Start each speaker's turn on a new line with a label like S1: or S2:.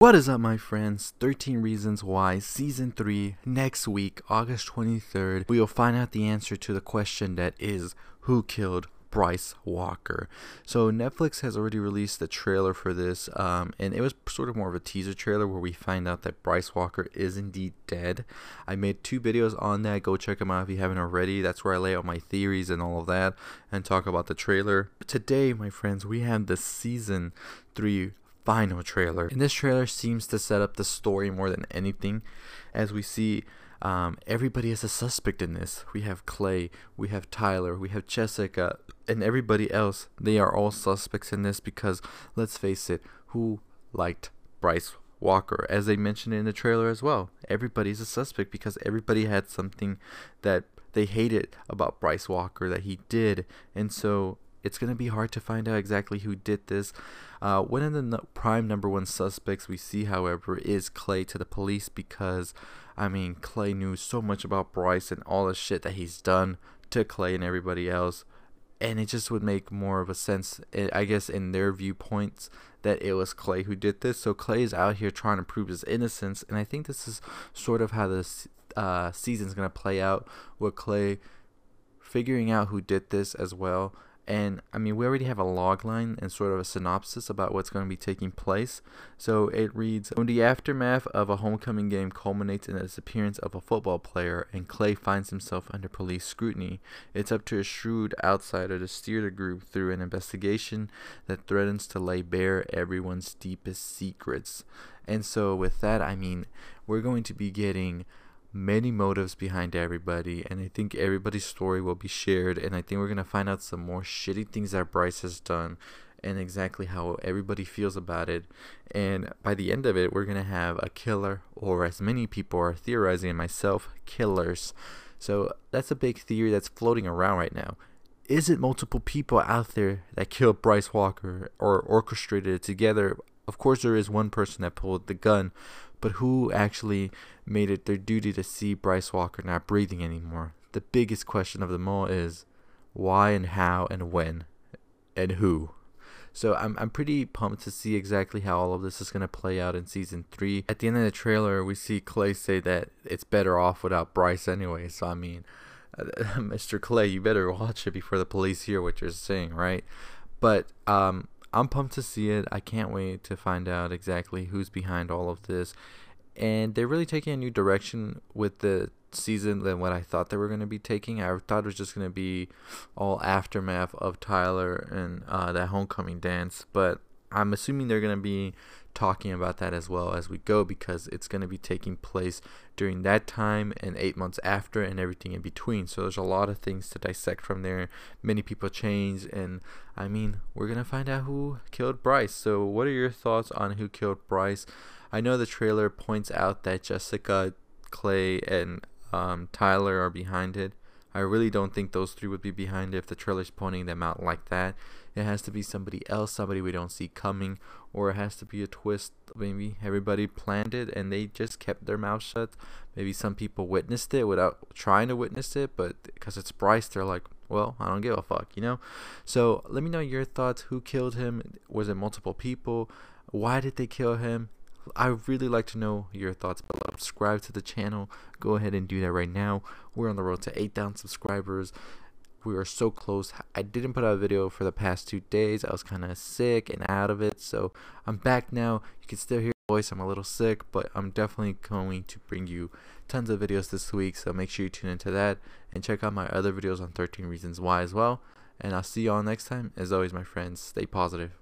S1: What is up, my friends? 13 Reasons Why, Season 3, next week, August 23rd. We will find out the answer to the question that is Who killed Bryce Walker? So, Netflix has already released the trailer for this, um, and it was sort of more of a teaser trailer where we find out that Bryce Walker is indeed dead. I made two videos on that. Go check them out if you haven't already. That's where I lay out my theories and all of that and talk about the trailer. Today, my friends, we have the Season 3 final trailer. And this trailer seems to set up the story more than anything, as we see um, everybody is a suspect in this. We have Clay, we have Tyler, we have Jessica, and everybody else. They are all suspects in this because, let's face it, who liked Bryce Walker? As they mentioned in the trailer as well, everybody's a suspect because everybody had something that they hated about Bryce Walker that he did, and so it's going to be hard to find out exactly who did this. Uh, one of the no- prime number one suspects we see, however, is Clay to the police because, I mean, Clay knew so much about Bryce and all the shit that he's done to Clay and everybody else. And it just would make more of a sense, eh, I guess, in their viewpoints, that it was Clay who did this. So Clay is out here trying to prove his innocence. And I think this is sort of how this uh, season's going to play out with Clay figuring out who did this as well and I mean, we already have a log line and sort of a synopsis about what's going to be taking place. So it reads When the aftermath of a homecoming game culminates in the disappearance of a football player and Clay finds himself under police scrutiny, it's up to a shrewd outsider to steer the group through an investigation that threatens to lay bare everyone's deepest secrets. And so, with that, I mean, we're going to be getting many motives behind everybody and I think everybody's story will be shared and I think we're going to find out some more shitty things that Bryce has done and exactly how everybody feels about it. And by the end of it we're going to have a killer or as many people are theorizing myself killers. So that's a big theory that's floating around right now. Is it multiple people out there that killed Bryce Walker or orchestrated it together? Of course there is one person that pulled the gun but who actually made it their duty to see Bryce Walker not breathing anymore? The biggest question of them all is why and how and when and who. So I'm I'm pretty pumped to see exactly how all of this is going to play out in season 3. At the end of the trailer, we see Clay say that it's better off without Bryce anyway. So I mean, Mr. Clay, you better watch it before the police hear what you're saying, right? But um I'm pumped to see it. I can't wait to find out exactly who's behind all of this. And they're really taking a new direction with the season than what I thought they were going to be taking. I thought it was just going to be all aftermath of Tyler and uh, that homecoming dance, but I'm assuming they're going to be talking about that as well as we go because it's going to be taking place during that time and eight months after and everything in between. So there's a lot of things to dissect from there. Many people change, and I mean, we're going to find out who killed Bryce. So, what are your thoughts on who killed Bryce? I know the trailer points out that Jessica, Clay, and um, Tyler are behind it. I really don't think those three would be behind if the trailer's pointing them out like that. It has to be somebody else, somebody we don't see coming, or it has to be a twist. Maybe everybody planned it and they just kept their mouth shut. Maybe some people witnessed it without trying to witness it, but because it's Bryce, they're like, well, I don't give a fuck, you know? So let me know your thoughts. Who killed him? Was it multiple people? Why did they kill him? I really like to know your thoughts below. Subscribe to the channel. Go ahead and do that right now. We're on the road to 8,000 subscribers. We are so close. I didn't put out a video for the past two days. I was kind of sick and out of it. So I'm back now. You can still hear my voice. I'm a little sick, but I'm definitely going to bring you tons of videos this week. So make sure you tune into that and check out my other videos on 13 Reasons Why as well. And I'll see you all next time. As always, my friends, stay positive.